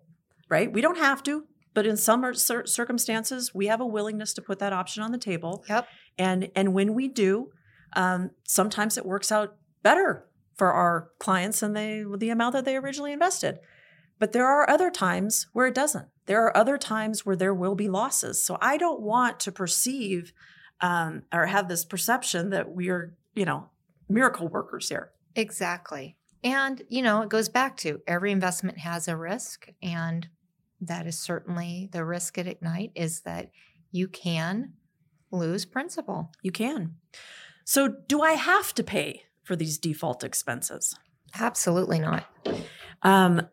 Speaker 4: Right? We don't have to, but in some circumstances, we have a willingness to put that option on the table.
Speaker 5: Yep.
Speaker 4: And and when we do, um, sometimes it works out better for our clients than they the amount that they originally invested. But there are other times where it doesn't. There are other times where there will be losses. So I don't want to perceive um, or have this perception that we are, you know, miracle workers here.
Speaker 5: Exactly. And, you know, it goes back to every investment has a risk. And that is certainly the risk at Ignite is that you can lose principal.
Speaker 4: You can. So, do I have to pay for these default expenses?
Speaker 5: Absolutely not. Um,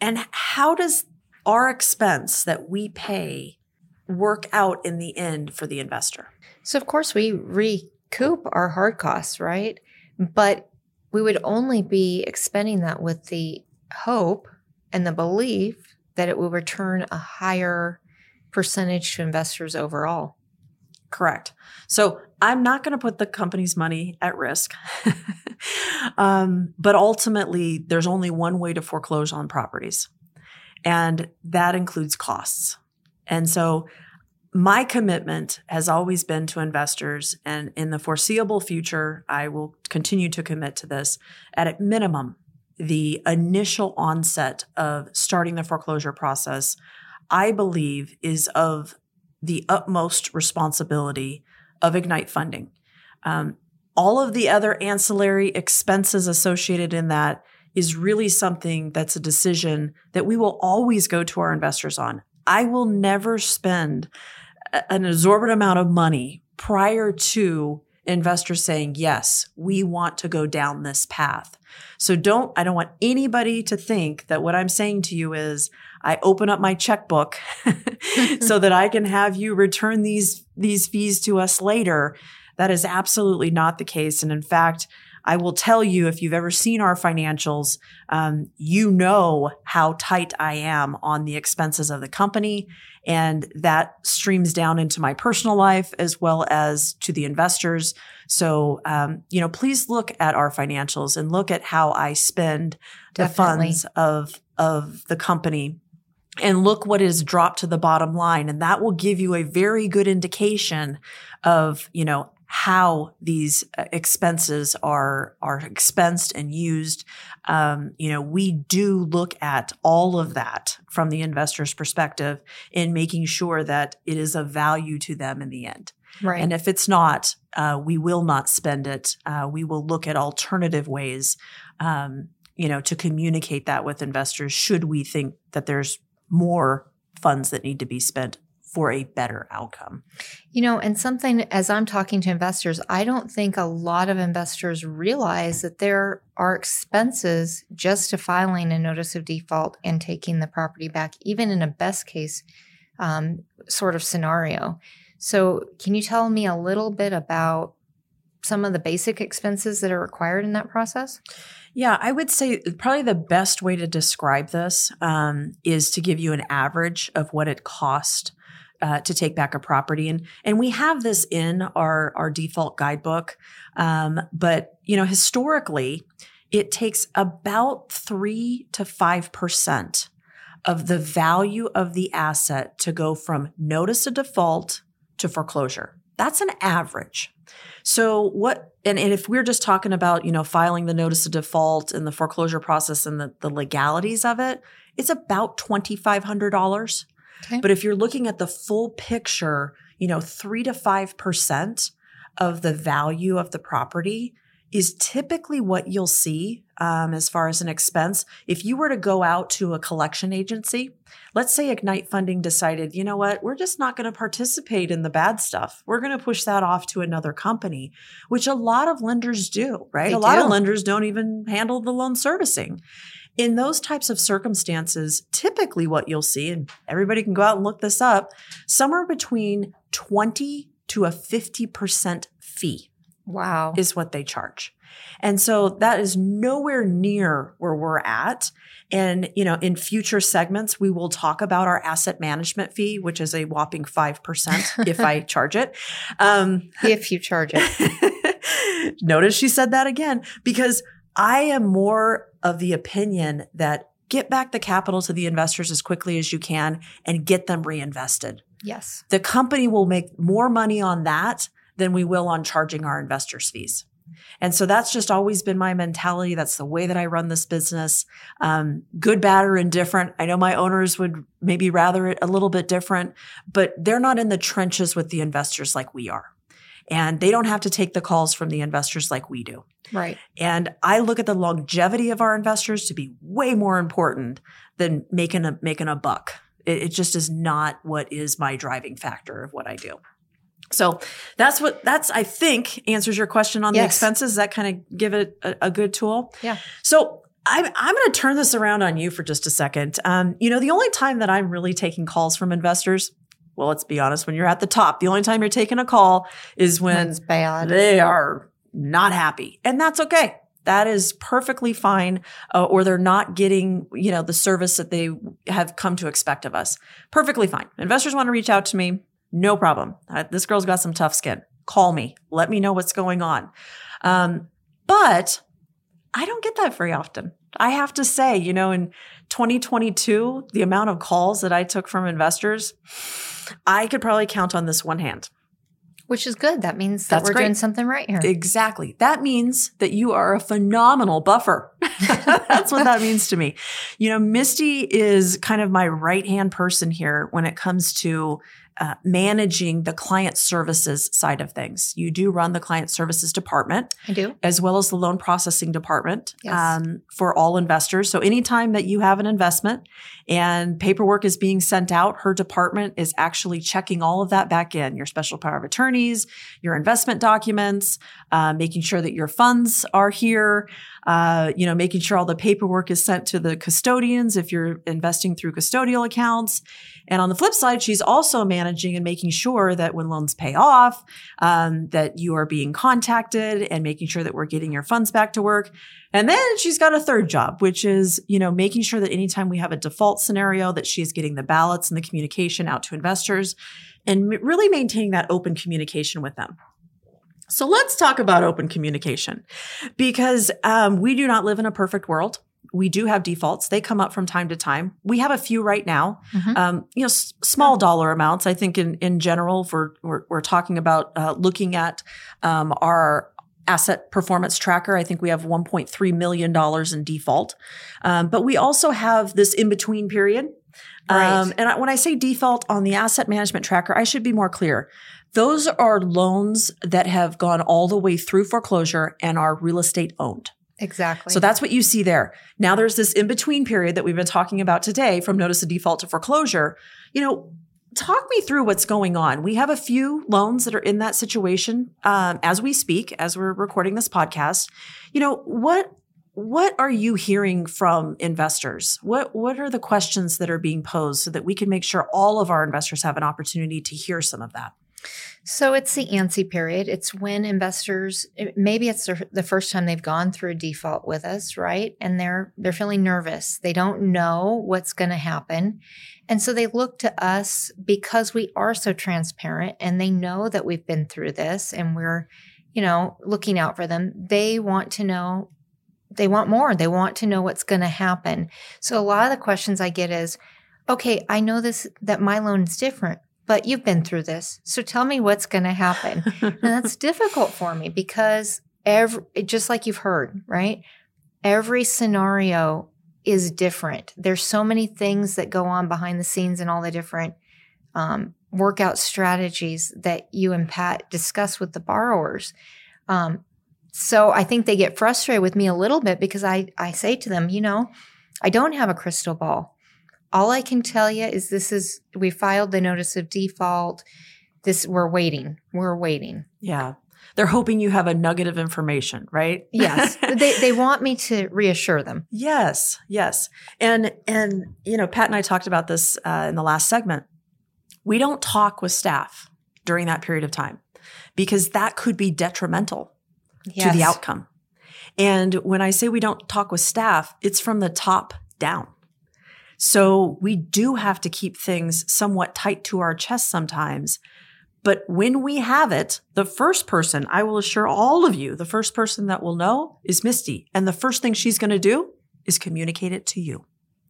Speaker 4: and how does our expense that we pay work out in the end for the investor?
Speaker 5: So, of course, we recoup our hard costs, right? But we would only be expending that with the hope and the belief that it will return a higher percentage to investors overall.
Speaker 4: Correct. So I'm not going to put the company's money at risk. um, but ultimately, there's only one way to foreclose on properties, and that includes costs. And so my commitment has always been to investors, and in the foreseeable future, I will continue to commit to this at a minimum. The initial onset of starting the foreclosure process, I believe, is of the utmost responsibility of Ignite funding. Um, all of the other ancillary expenses associated in that is really something that's a decision that we will always go to our investors on. I will never spend an exorbitant amount of money prior to investors saying, yes, we want to go down this path. So don't, I don't want anybody to think that what I'm saying to you is I open up my checkbook so that I can have you return these, these fees to us later. That is absolutely not the case. And in fact, I will tell you if you've ever seen our financials, um, you know how tight I am on the expenses of the company. And that streams down into my personal life as well as to the investors. So, um, you know, please look at our financials and look at how I spend Definitely. the funds of, of the company and look what is dropped to the bottom line. And that will give you a very good indication of, you know, how these uh, expenses are are expensed and used. Um, you know, we do look at all of that from the investor's perspective in making sure that it is of value to them in the end.
Speaker 5: Right.
Speaker 4: And if it's not, uh, we will not spend it. Uh, we will look at alternative ways, um, you know, to communicate that with investors. Should we think that there's more funds that need to be spent for a better outcome.
Speaker 5: You know, and something as I'm talking to investors, I don't think a lot of investors realize that there are expenses just to filing a notice of default and taking the property back, even in a best case um, sort of scenario. So, can you tell me a little bit about some of the basic expenses that are required in that process?
Speaker 4: Yeah, I would say probably the best way to describe this um, is to give you an average of what it cost uh, to take back a property, and and we have this in our our default guidebook. Um, but you know, historically, it takes about three to five percent of the value of the asset to go from notice of default to foreclosure. That's an average. So what and, and if we're just talking about, you know, filing the notice of default and the foreclosure process and the, the legalities of it, it's about $2,500.
Speaker 5: Okay.
Speaker 4: But if you're looking at the full picture, you know, three to 5% of the value of the property is typically what you'll see um, as far as an expense. If you were to go out to a collection agency, let's say Ignite Funding decided, you know what, we're just not going to participate in the bad stuff. We're going to push that off to another company, which a lot of lenders do, right?
Speaker 5: They
Speaker 4: a lot of lenders don't even handle the loan servicing. In those types of circumstances, typically what you'll see, and everybody can go out and look this up, somewhere between 20 to a 50% fee
Speaker 5: Wow.
Speaker 4: is what they charge. And so that is nowhere near where we're at. And, you know, in future segments, we will talk about our asset management fee, which is a whopping 5% if I charge it. Um,
Speaker 5: if you charge it.
Speaker 4: Notice she said that again because I am more of the opinion that get back the capital to the investors as quickly as you can and get them reinvested.
Speaker 5: Yes.
Speaker 4: The company will make more money on that than we will on charging our investors fees. And so that's just always been my mentality. That's the way that I run this business. Um, good, bad, or indifferent. I know my owners would maybe rather it a little bit different, but they're not in the trenches with the investors like we are. And they don't have to take the calls from the investors like we do.
Speaker 5: Right.
Speaker 4: And I look at the longevity of our investors to be way more important than making a making a buck. It, it just is not what is my driving factor of what I do. So that's what that's I think answers your question on the expenses. That kind of give it a, a good tool?
Speaker 5: Yeah.
Speaker 4: So I'm, I'm going to turn this around on you for just a second. Um, you know, the only time that I'm really taking calls from investors, well, let's be honest, when you're at the top, the only time you're taking a call is when
Speaker 5: It's bad.
Speaker 4: they are not happy. And that's okay. That is perfectly fine. Uh, or they're not getting, you know, the service that they have come to expect of us. Perfectly fine. Investors want to reach out to me. No problem. Uh, this girl's got some tough skin. Call me. Let me know what's going on. Um, but I don't get that very often. I have to say, you know, in 2022, the amount of calls that I took from investors, I could probably count on this one hand.
Speaker 5: Which is good. That means that
Speaker 4: That's
Speaker 5: we're
Speaker 4: great.
Speaker 5: doing something right here.
Speaker 4: Exactly. That means that you are a phenomenal buffer. That's what that means to me. You know, Misty is kind of my right hand person here when it comes to uh, managing the client services side of things. You do run the client services department
Speaker 5: I do.
Speaker 4: as well as the loan processing department
Speaker 5: Yes.
Speaker 4: um, for all investors. So anytime that you have an investment and paperwork is being sent out, her department is actually checking all of that back in, your special power of attorneys, your investment documents, uh, making sure that your funds are here, uh, you know, making sure all the paperwork is sent to the custodians if you're investing through custodial accounts. And on the flip side, she's also managing and making sure that when loans pay off, um, that you are being contacted and making sure that we're getting your funds back to work. And then she's got a third job, which is, you know, making sure that anytime we have a default scenario, that she is getting the ballots and the communication out to investors and really maintaining that open communication with them. So let's talk about open communication because um, we do not live in a perfect world. We do have defaults. They come up from time to time. We have a few right now.
Speaker 5: Mhm.
Speaker 4: Um, you know, s- small dollar amounts. I think in in general, for we're, we're talking about uh, looking at um, our asset performance tracker. I think we have 1.3 million dollars in default, um, but we also have this in between period.
Speaker 5: Right.
Speaker 4: Um, and when I say default on the asset management tracker, I should be more clear. Those are loans that have gone all the way through foreclosure and are real estate owned.
Speaker 5: Exactly.
Speaker 4: So that's what you see there. Now there's this in between period that we've been talking about today from notice of default to foreclosure. You know, talk me through what's going on. We have a few loans that are in that situation um, as we speak, as we're recording this podcast. You know, what what are you hearing from investors? What what are the questions that are being posed so that we can make sure all of our investors have an opportunity to hear some of that?
Speaker 5: So it's the antsy period. It's when investors eh, maybe it's the first time they've gone through a default with us, right? And they're they're feeling nervous. They don't know what's going to happen. And so they look to us because we are so transparent and they know that we've been through this and we're, you know, looking out for them. They want to know they want more. They want to know what's going to happen. So a lot of the questions I get is, okay, I know this that my loan is different but you've been through this. So tell me what's going to happen. and that's difficult for me because every, just like you've heard, right? Every scenario is different. There's so many things that go on behind the scenes and all the different um, workout strategies that you and Pat discuss with the borrowers. Um, so I think they get frustrated with me a little bit because I, I say to them, you know, I don't have a crystal ball. All I can tell you is this is we filed the notice of default. This we're waiting. We're waiting.
Speaker 4: Yeah. They're hoping you have a nugget of information, right?
Speaker 5: Yes. they they want me to reassure them.
Speaker 4: Yes, yes. And and you know, Pat and I talked about this uh, in the last segment. We don't talk with staff during that period of time because that could be detrimental
Speaker 5: Yes.
Speaker 4: to the outcome. And when I say we don't talk with staff, it's from the top down. So we do have to keep things somewhat tight to our chest sometimes. But when we have it, the first person, I will assure all of you, the first person that will know is Misty. And the first thing she's going to do is communicate it to you.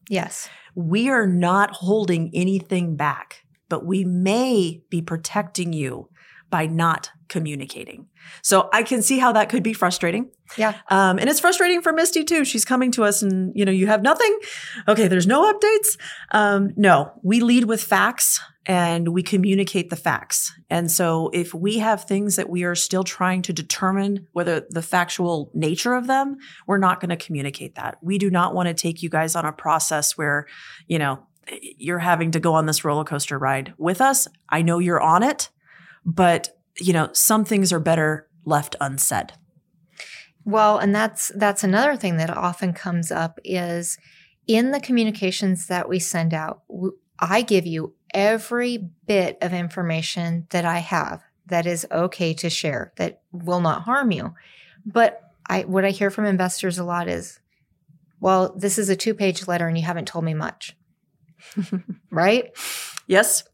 Speaker 5: Yes.
Speaker 4: We are not holding anything back, but we may be protecting you by not communicating. So I can see how that could be frustrating.
Speaker 5: Yeah.
Speaker 4: Um, and it's frustrating for Misty too. She's coming to us and, you know, you have nothing. Okay. There's no updates. Um, no, we lead with facts and we communicate the facts. And so if we have things that we are still trying to determine whether the factual nature of them, we're not going to communicate that. We do not want to take you guys on a process where, you know, you're having to go on this roller coaster ride with us. I know you're on it, but you know, some things are better left unsaid.
Speaker 5: Well, and that's that's another thing that often comes up is in the communications that we send out, I give you every bit of information that I have that is okay to share that will not harm you. But I what I hear from investors a lot is, well, this is a two-page letter and you haven't told me much. right?
Speaker 4: Yes.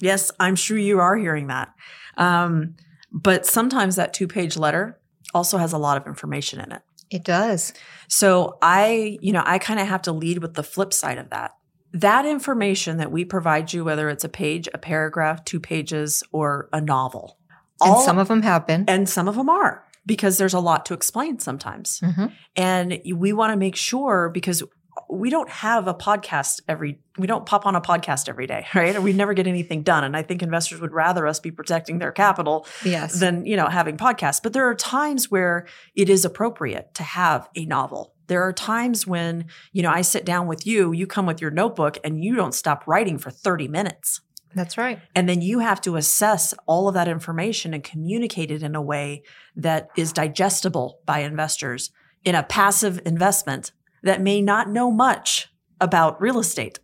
Speaker 4: Yes, I'm sure you are hearing that. Um, but sometimes that two page letter also has a lot of information in it.
Speaker 5: It does.
Speaker 4: So I, you know, I kind of have to lead with the flip side of that. That information that we provide you, whether it's a page, a paragraph, two pages, or a novel,
Speaker 5: and some of them have been.
Speaker 4: and some of them are because there's a lot to explain sometimes.
Speaker 5: Mhm.
Speaker 4: And we want to make sure because we don't have a podcast every we don't pop on a podcast every day, right? Or we never get anything done. And I think investors would rather us be protecting their capital
Speaker 5: Yes.
Speaker 4: than, you know, having podcasts. But there are times where it is appropriate to have a novel. There are times when, you know, I sit down with you, you come with your notebook and you don't stop writing for 30 minutes.
Speaker 5: That's right.
Speaker 4: And then you have to assess all of that information and communicate it in a way that is digestible by investors in a passive investment that may not know much about real estate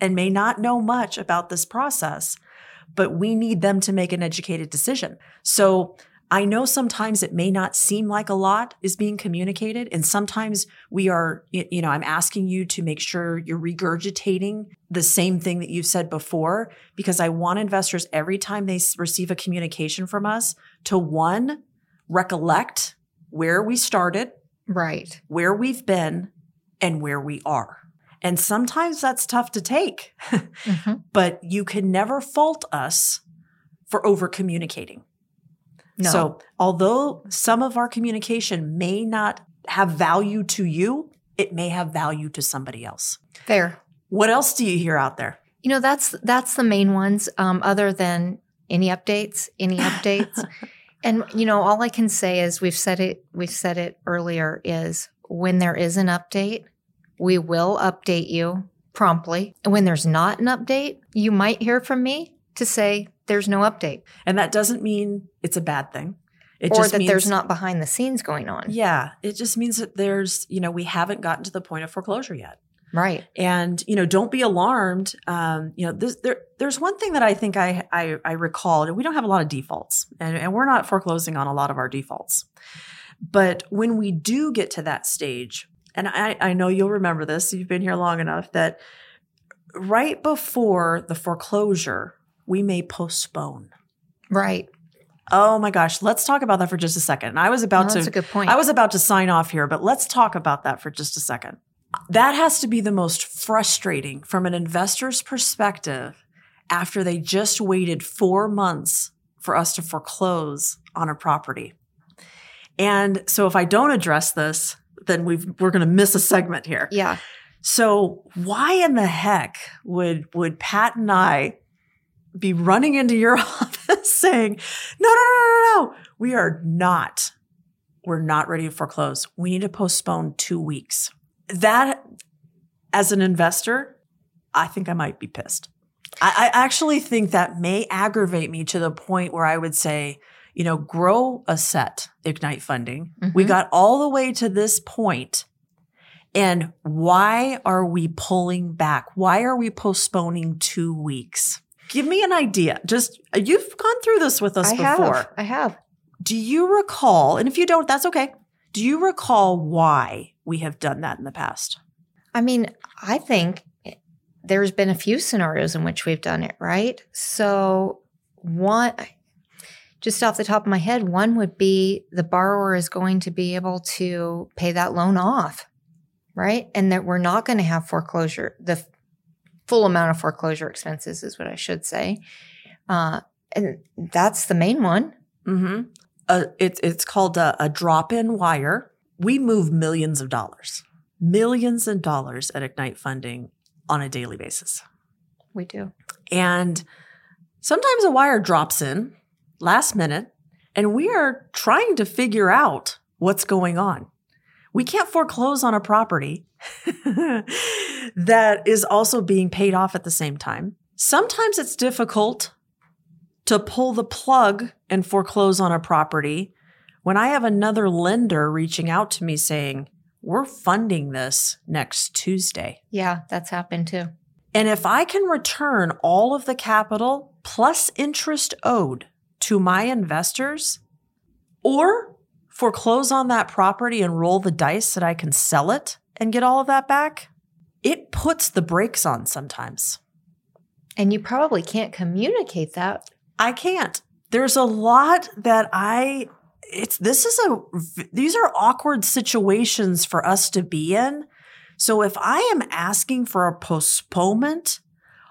Speaker 4: and may not know much about this process, but we need them to make an educated decision. So I know sometimes it may not seem like a lot is being communicated. And sometimes we are, you know, I'm asking you to make sure you're regurgitating the same thing that you've said before, because I want investors every time they receive a communication from us to one, recollect where we started,
Speaker 5: Right.
Speaker 4: where we've been, and where we are. And sometimes that's tough to take,
Speaker 5: Mhm.
Speaker 4: but you can never fault us for over communicating.
Speaker 5: No.
Speaker 4: So, although some of our communication may not have value to you, it may have value to somebody else.
Speaker 5: Fair.
Speaker 4: What else do you hear out there?
Speaker 5: You know, that's that's the main ones. Um, other than any updates, any updates, and you know, all I can say is we've said it. We've said it earlier. Is when there is an update, we will update you promptly. And when there's not an update, you might hear from me to say there's no update,
Speaker 4: And that doesn't mean it's a bad thing. It
Speaker 5: or
Speaker 4: just
Speaker 5: that
Speaker 4: means,
Speaker 5: there's not behind the scenes going on.
Speaker 4: Yeah, it just means that there's, you know, we haven't gotten to the point of foreclosure yet.
Speaker 5: Right.
Speaker 4: And you know, don't be alarmed. Um, you know, this, there, there's one thing that I think I, I I recalled, and we don't have a lot of defaults, and, and we're not foreclosing on a lot of our defaults. But when we do get to that stage, and I, I know you'll remember this, you've been here long enough that right before the foreclosure, we may postpone.
Speaker 5: Right.
Speaker 4: Oh my gosh, let's talk about that for just a second. I was about
Speaker 5: No,
Speaker 4: to
Speaker 5: that's a good point.
Speaker 4: I was about to sign off here, but let's talk about that for just a second. That has to be the most frustrating from an investor's perspective after they just waited four months for us to foreclose on a property. And so if I don't address this, then we are going to miss a segment here.
Speaker 5: Yeah.
Speaker 4: So why in the heck would would Pat and I be running into your office saying, "No, no, no, no, no, we are not we're not ready to foreclose. We need to postpone 2 weeks." That as an investor, I think I might be pissed. I, I actually think that may aggravate me to the point where I would say, you know, grow a set Ignite funding. Mm-hmm. We got all the way to this point and why are we pulling back? Why are we postponing two weeks? Give me an idea. Just you've gone through this with us
Speaker 5: I
Speaker 4: before.
Speaker 5: Have. I have.
Speaker 4: Do you recall? And if you don't, that's okay. Do you recall why we have done that in the past?
Speaker 5: I mean, I think there's been a few scenarios in which we've done it, right? So, one, just off the top of my head, one would be the borrower is going to be able to pay that loan off right? And that we're not going to have foreclosure, the full amount of foreclosure expenses is what I should say. Uh, and that's the main one.
Speaker 4: Mm-hmm. Uh, it's it's called a, a drop in wire. We move millions of dollars, millions of dollars at Ignite Funding on a daily basis.
Speaker 5: We do.
Speaker 4: And sometimes a wire drops in last minute, and we are trying to figure out what's going on we can't foreclose on a property that is also being paid off at the same time. Sometimes it's difficult to pull the plug and foreclose on a property when I have another lender reaching out to me saying, We're funding this next Tuesday.
Speaker 5: Yeah, that's happened too.
Speaker 4: And if I can return all of the capital plus interest owed to my investors, or foreclose on that property and roll the dice that I can sell it and get all of that back, it puts the brakes on sometimes.
Speaker 5: And you probably can't communicate that.
Speaker 4: I can't. There's a lot that I it's this is a these are awkward situations for us to be in. So if I am asking for a postponement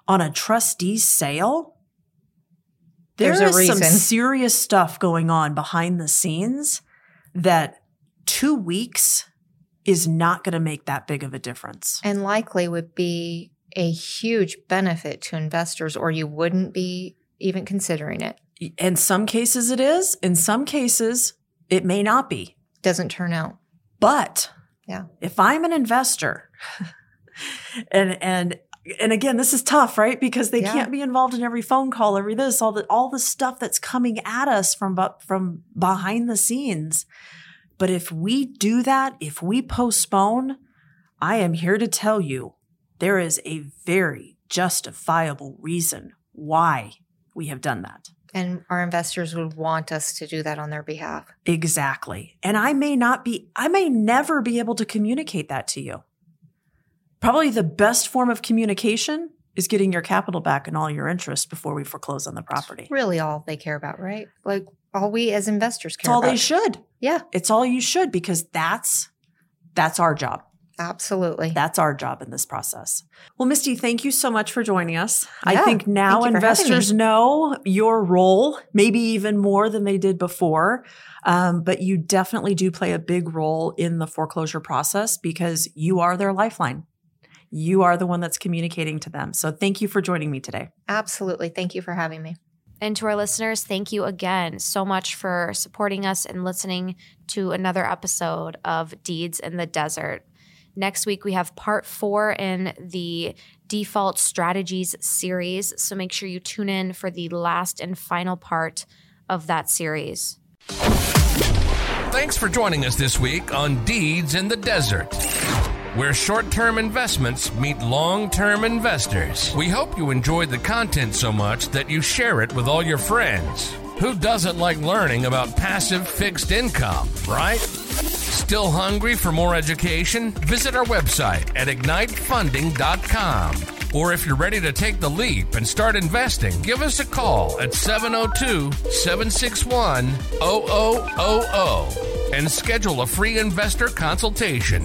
Speaker 4: on a trustee sale, there There's is some serious stuff going on behind the scenes that two weeks is not going to make that big of a difference.
Speaker 5: And likely would be a huge benefit to investors, or you wouldn't be even considering it.
Speaker 4: In some cases, it is. In some cases, it may not be.
Speaker 5: Doesn't turn out.
Speaker 4: But
Speaker 5: yeah,
Speaker 4: if I'm an investor, and and and again, this is tough, right? Because they yeah. can't be involved in every phone call, every this, all the all the stuff that's coming at us from from behind the scenes. But if we do that, if we postpone, I am here to tell you there is a very justifiable reason why we have done that.
Speaker 5: And our investors would want us to do that on their behalf.
Speaker 4: Exactly. And I may not be, I may never be able to communicate that to you probably the best form of communication is getting your capital back and all your interest before we foreclose on the property.
Speaker 5: It's really all they care about, right? Like all we as investors care
Speaker 4: it's all
Speaker 5: about.
Speaker 4: they should.
Speaker 5: Yeah.
Speaker 4: It's all you should because that's that's our job.
Speaker 5: Absolutely.
Speaker 4: That's our job in this process. Well, Misty, thank you so much for joining us.
Speaker 5: Yeah,
Speaker 4: I think now investors know your role, maybe even more than they did before. Um, but you definitely do play a big role in the foreclosure process because you are their lifeline you are the one that's communicating to them. So thank you for joining me today.
Speaker 5: Absolutely. Thank you for having me.
Speaker 3: And to our listeners, thank you again so much for supporting us and listening to another episode of Deeds in the Desert. Next week, we have part four in the Default Strategies series. So make sure you tune in for the last and final part of that series.
Speaker 1: Thanks for joining us this week on Deeds in the Desert where short term investments meet long term investors. We hope you enjoyed the content so much that you share it with all your friends. Who doesn't like learning about passive fixed income, right? Still hungry for more education? Visit our website at ignitefunding.com. Or if you're ready to take the leap and start investing, give us a call at 702 761 0000 and schedule a free investor consultation.